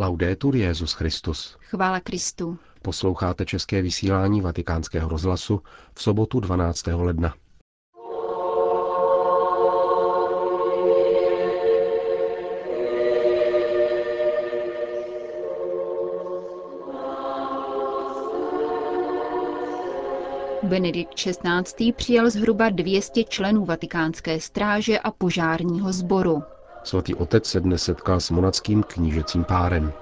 Laudetur Jezus Christus. Chvála Kristu. Posloucháte české vysílání Vatikánského rozhlasu v sobotu 12. ledna. Benedikt XVI. přijal zhruba 200 členů vatikánské stráže a požárního sboru. Svatý otec se dnes setkal s monackým knížecím párem.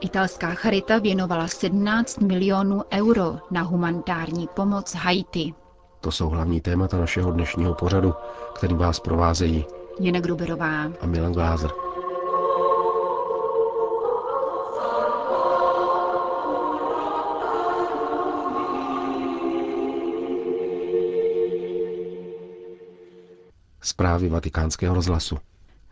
Italská charita věnovala 17 milionů euro na humanitární pomoc Haiti. To jsou hlavní témata našeho dnešního pořadu, který vás provázejí Jena Gruberová a Milan Glázer. Zprávy vatikánského rozhlasu.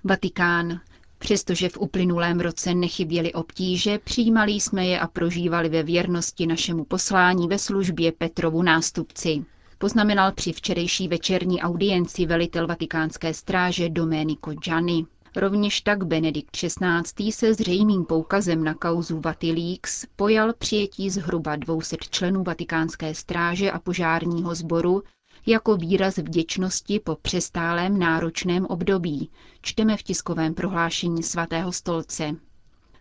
Vatikán. Přestože v uplynulém roce nechyběly obtíže, přijímali jsme je a prožívali ve věrnosti našemu poslání ve službě Petrovu nástupci. Poznamenal při včerejší večerní audienci velitel vatikánské stráže Domenico Gianni. Rovněž tak Benedikt XVI. se zřejmým poukazem na kauzu Vatilíks pojal přijetí zhruba 200 členů vatikánské stráže a požárního sboru jako výraz vděčnosti po přestálém náročném období, čteme v tiskovém prohlášení svatého stolce.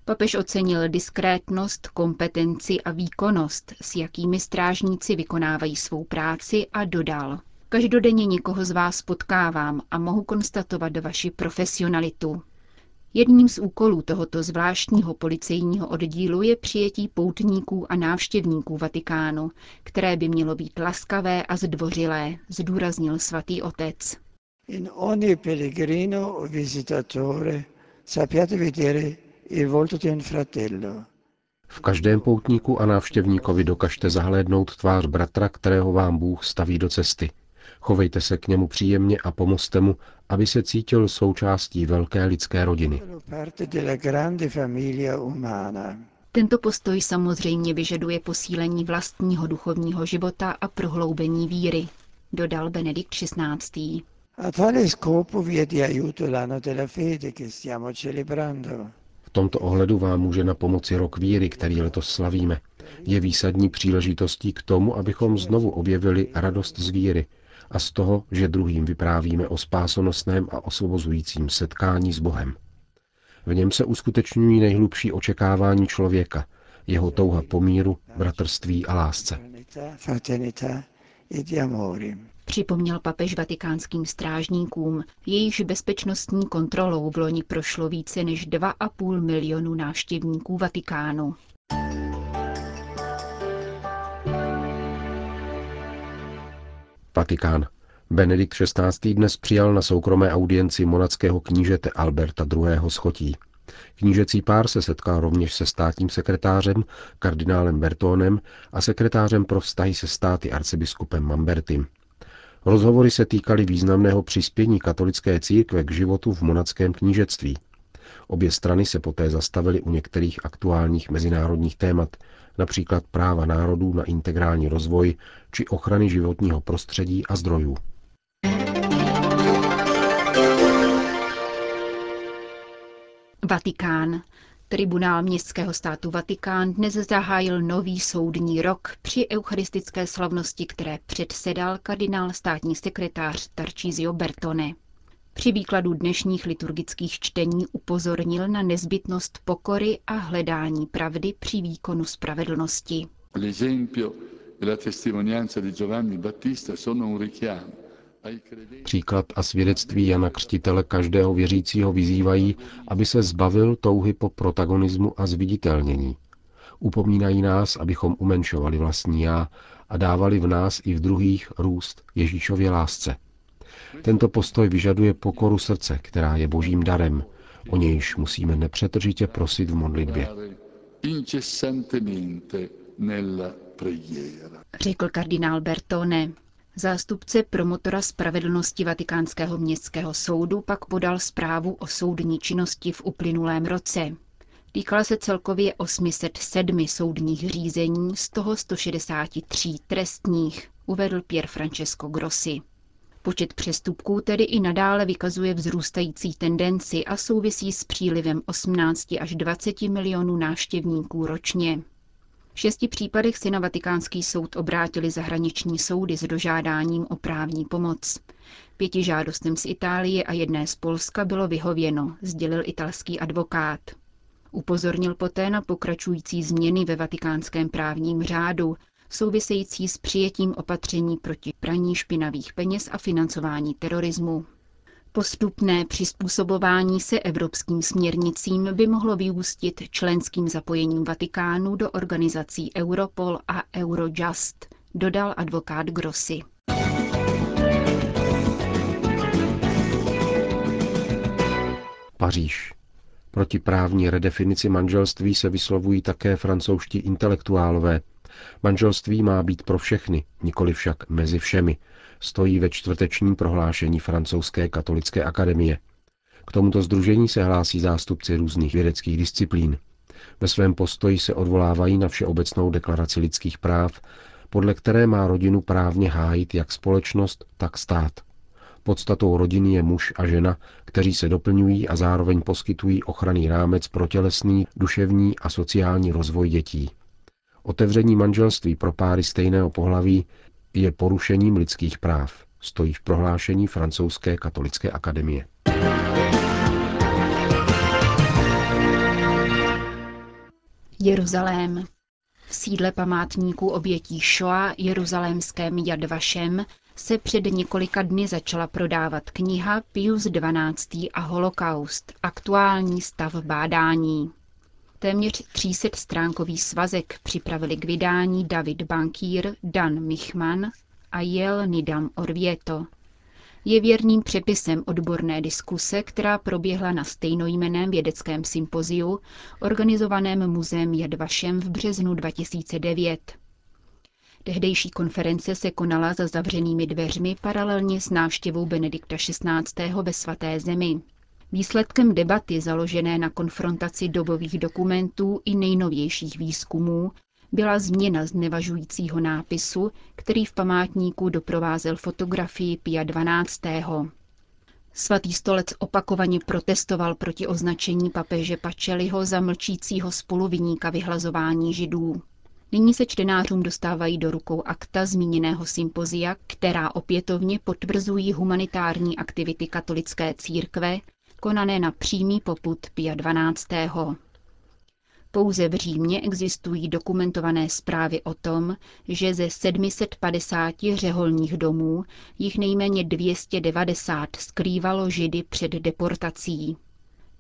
Papež ocenil diskrétnost, kompetenci a výkonnost, s jakými strážníci vykonávají svou práci a dodal. Každodenně někoho z vás potkávám a mohu konstatovat vaši profesionalitu. Jedním z úkolů tohoto zvláštního policejního oddílu je přijetí poutníků a návštěvníků Vatikánu, které by mělo být laskavé a zdvořilé, zdůraznil svatý otec. In ogni pellegrino o visitatore sappiate vedere il volto di un fratello. V každém poutníku a návštěvníkovi dokažte zahlédnout tvář bratra, kterého vám Bůh staví do cesty. Chovejte se k němu příjemně a pomozte mu, aby se cítil součástí velké lidské rodiny. Tento postoj samozřejmě vyžaduje posílení vlastního duchovního života a prohloubení víry, dodal Benedikt XVI. A tale scopo vi è di aiuto l'anno della fede che stiamo celebrando. V tomto ohledu vám může na pomoci rok víry, který letos slavíme. Je výsadní příležitostí k tomu, abychom znovu objevili radost z víry, a z toho, že druhým vyprávíme o spásonosném a osvobozujícím setkání s Bohem. V něm se uskutečňují nejhlubší očekávání člověka, jeho touha po míru, bratrství a lásce. Připomněl papež vatikánským strážníkům, jejichž bezpečnostní kontrolou v loni prošlo více než 2,5 milionu návštěvníků Vatikánu. Vatikán. Benedikt XVI. dnes přijal na soukromé audienci monackého knížete Alberta II. schotí. Knížecí pár se setkal rovněž se státním sekretářem, kardinálem Bertónem a sekretářem pro vztahy se státy arcibiskupem Mambertym. Rozhovory se týkaly významného přispění katolické církve k životu v monackém knížectví. Obě strany se poté zastavily u některých aktuálních mezinárodních témat, například práva národů na integrální rozvoj či ochrany životního prostředí a zdrojů. Vatikán. Tribunál městského státu Vatikán dnes zahájil nový soudní rok při eucharistické slavnosti, které předsedal kardinál státní sekretář Tarcísio Bertone. Při výkladu dnešních liturgických čtení upozornil na nezbytnost pokory a hledání pravdy při výkonu spravedlnosti. Příklad a svědectví Jana Křtitele každého věřícího vyzývají, aby se zbavil touhy po protagonismu a zviditelnění. Upomínají nás, abychom umenšovali vlastní já a dávali v nás i v druhých růst Ježíšově lásce. Tento postoj vyžaduje pokoru srdce, která je božím darem, o nějž musíme nepřetržitě prosit v modlitbě. Řekl kardinál Bertone. Zástupce promotora spravedlnosti Vatikánského městského soudu pak podal zprávu o soudní činnosti v uplynulém roce. Týkala se celkově 807 soudních řízení, z toho 163 trestních, uvedl Pier Francesco Grossi. Počet přestupků tedy i nadále vykazuje vzrůstající tendenci a souvisí s přílivem 18 až 20 milionů návštěvníků ročně. V šesti případech si na Vatikánský soud obrátili zahraniční soudy s dožádáním o právní pomoc. Pěti žádostem z Itálie a jedné z Polska bylo vyhověno, sdělil italský advokát. Upozornil poté na pokračující změny ve vatikánském právním řádu, související s přijetím opatření proti praní špinavých peněz a financování terorismu. Postupné přizpůsobování se evropským směrnicím by mohlo vyústit členským zapojením Vatikánu do organizací Europol a Eurojust, dodal advokát Grossi. Paříž. Proti právní redefinici manželství se vyslovují také francouzští intelektuálové. Manželství má být pro všechny, nikoli však mezi všemi, stojí ve čtvrtečním prohlášení francouzské katolické akademie. K tomuto združení se hlásí zástupci různých vědeckých disciplín. Ve svém postoji se odvolávají na Všeobecnou deklaraci lidských práv, podle které má rodinu právně hájit jak společnost, tak stát. Podstatou rodiny je muž a žena, kteří se doplňují a zároveň poskytují ochranný rámec pro tělesný, duševní a sociální rozvoj dětí. Otevření manželství pro páry stejného pohlaví je porušením lidských práv, stojí v prohlášení francouzské katolické akademie. Jeruzalém. V sídle památníků obětí Shoa jeruzalémském Yad Vashem se před několika dny začala prodávat kniha Pius XII. a holokaust, aktuální stav bádání. Téměř 300 stránkový svazek připravili k vydání David Bankír, Dan Michman a Jel Nidam Orvieto. Je věrným přepisem odborné diskuse, která proběhla na stejnojmeném vědeckém sympoziu, organizovaném muzeem Jadvašem v březnu 2009. Tehdejší konference se konala za zavřenými dveřmi paralelně s návštěvou Benedikta XVI. ve svaté zemi. Výsledkem debaty založené na konfrontaci dobových dokumentů i nejnovějších výzkumů byla změna znevažujícího nápisu, který v památníku doprovázel fotografii Pia 12. Svatý stolec opakovaně protestoval proti označení papeže Pačeliho za mlčícího spoluviníka vyhlazování židů. Nyní se čtenářům dostávají do rukou akta zmíněného sympozia, která opětovně potvrzují humanitární aktivity katolické církve konané na přímý poput Pia 12. Pouze v Římě existují dokumentované zprávy o tom, že ze 750 řeholních domů jich nejméně 290 skrývalo židy před deportací.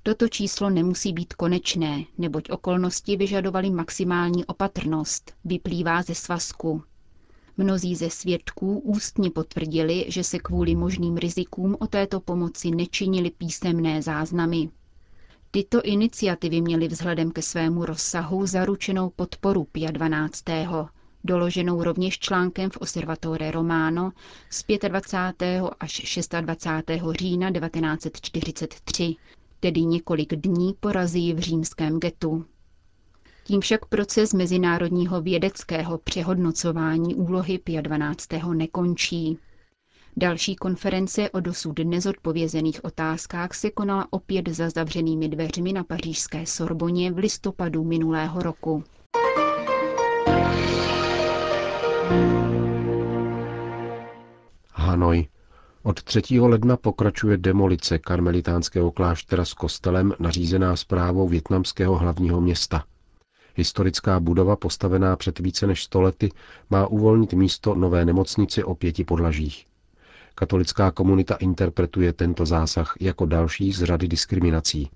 Toto číslo nemusí být konečné, neboť okolnosti vyžadovaly maximální opatrnost, vyplývá ze svazku. Mnozí ze svědků ústně potvrdili, že se kvůli možným rizikům o této pomoci nečinili písemné záznamy. Tyto iniciativy měly vzhledem ke svému rozsahu zaručenou podporu Pia 12. doloženou rovněž článkem v Osservatore Romano z 25. až 26. října 1943, tedy několik dní po v římském getu. Tím však proces mezinárodního vědeckého přehodnocování úlohy Pia 12. nekončí. Další konference o dosud nezodpovězených otázkách se konala opět za zavřenými dveřmi na pařížské Sorboně v listopadu minulého roku. Hanoj. Od 3. ledna pokračuje demolice karmelitánského kláštera s kostelem nařízená zprávou větnamského hlavního města – Historická budova postavená před více než stolety má uvolnit místo nové nemocnici o pěti podlažích. Katolická komunita interpretuje tento zásah jako další z řady diskriminací.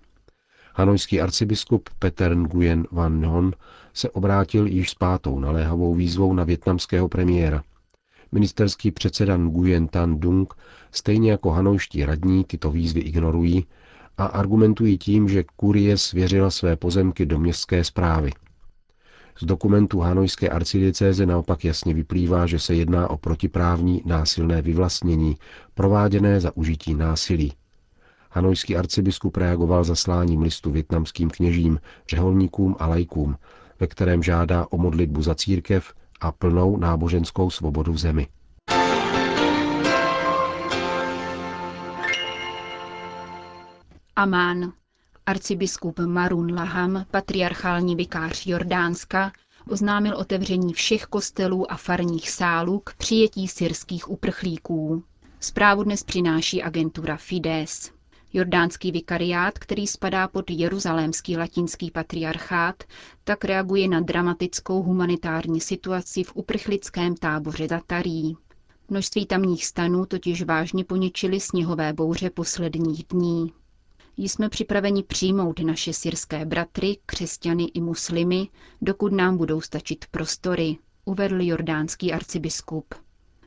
Hanojský arcibiskup Peter Nguyen Van Hon se obrátil již s pátou naléhavou výzvou na větnamského premiéra. Ministerský předseda Nguyen Tan Dung, stejně jako hanojští radní, tyto výzvy ignorují a argumentují tím, že kurie svěřila své pozemky do městské zprávy. Z dokumentu Hanojské arcidiecéze naopak jasně vyplývá, že se jedná o protiprávní násilné vyvlastnění, prováděné za užití násilí. Hanojský arcibiskup reagoval zasláním listu větnamským kněžím, řeholníkům a lajkům, ve kterém žádá o modlitbu za církev a plnou náboženskou svobodu v zemi. Amán. Arcibiskup Marun Laham, patriarchální vikář Jordánska, oznámil otevření všech kostelů a farních sálů k přijetí syrských uprchlíků. Zprávu dnes přináší agentura Fides. Jordánský vikariát, který spadá pod jeruzalémský latinský patriarchát, tak reaguje na dramatickou humanitární situaci v uprchlickém táboře Tatarí. Množství tamních stanů totiž vážně poničily sněhové bouře posledních dní. Jsme připraveni přijmout naše syrské bratry, křesťany i muslimy, dokud nám budou stačit prostory, uvedl jordánský arcibiskup.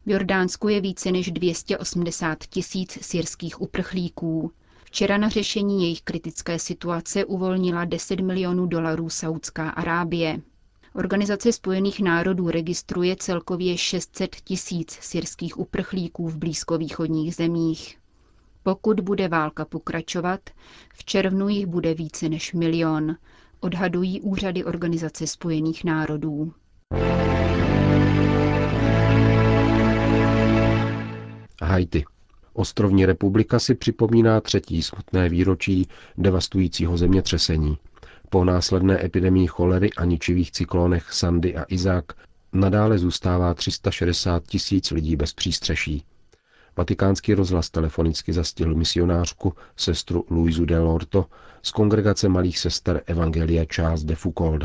V Jordánsku je více než 280 tisíc syrských uprchlíků. Včera na řešení jejich kritické situace uvolnila 10 milionů dolarů Saudská Arábie. Organizace spojených národů registruje celkově 600 tisíc syrských uprchlíků v blízkovýchodních zemích. Pokud bude válka pokračovat, v červnu jich bude více než milion, odhadují úřady Organizace spojených národů. Haiti. Ostrovní republika si připomíná třetí smutné výročí devastujícího zemětřesení. Po následné epidemii cholery a ničivých cyklónech Sandy a Izák nadále zůstává 360 tisíc lidí bez přístřeší. Vatikánský rozhlas telefonicky zastihl misionářku, sestru Luizu de Lorto z kongregace malých sester Evangelia Charles de Foucault.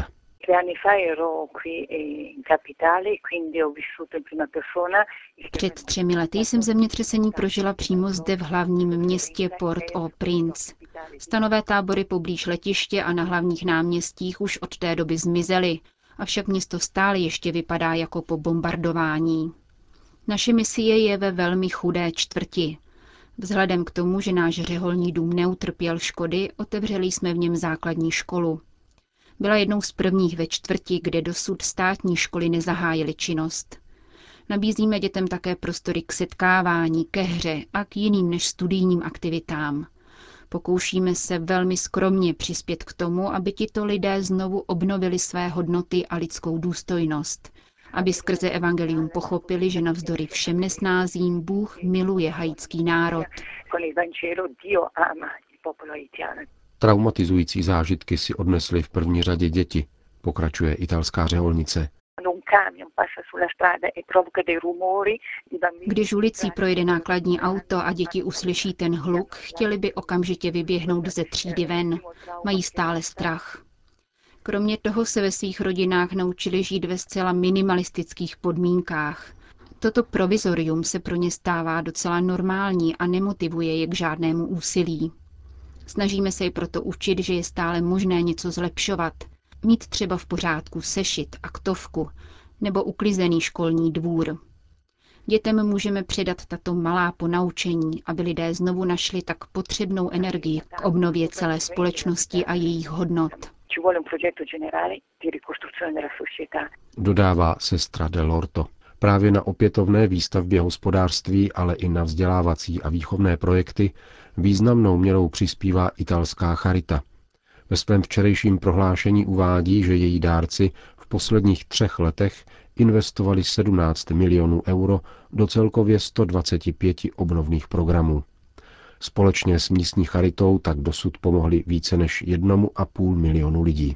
Před třemi lety jsem zemětřesení prožila přímo zde v hlavním městě Port-au-Prince. Stanové tábory poblíž letiště a na hlavních náměstích už od té doby zmizely, avšak město stále ještě vypadá jako po bombardování. Naše misie je ve velmi chudé čtvrti. Vzhledem k tomu, že náš řeholní dům neutrpěl škody, otevřeli jsme v něm základní školu. Byla jednou z prvních ve čtvrti, kde dosud státní školy nezahájily činnost. Nabízíme dětem také prostory k setkávání, ke hře a k jiným než studijním aktivitám. Pokoušíme se velmi skromně přispět k tomu, aby tito lidé znovu obnovili své hodnoty a lidskou důstojnost, aby skrze evangelium pochopili, že navzdory všem nesnázím Bůh miluje haitský národ. Traumatizující zážitky si odnesly v první řadě děti, pokračuje italská řeholnice. Když ulicí projede nákladní auto a děti uslyší ten hluk, chtěli by okamžitě vyběhnout ze třídy ven. Mají stále strach. Kromě toho se ve svých rodinách naučili žít ve zcela minimalistických podmínkách. Toto provizorium se pro ně stává docela normální a nemotivuje je k žádnému úsilí. Snažíme se je proto učit, že je stále možné něco zlepšovat. Mít třeba v pořádku sešit, aktovku nebo uklizený školní dvůr. Dětem můžeme předat tato malá ponaučení, aby lidé znovu našli tak potřebnou energii k obnově celé společnosti a jejich hodnot ci vuole un progetto generale di ricostruzione della società. Dodává sestra Delorto. Právě na opětovné výstavbě hospodářství, ale i na vzdělávací a výchovné projekty významnou měrou přispívá italská charita. Ve svém včerejším prohlášení uvádí, že její dárci v posledních třech letech investovali 17 milionů euro do celkově 125 obnovných programů. Společně s místní charitou tak dosud pomohli více než jednomu a půl milionu lidí.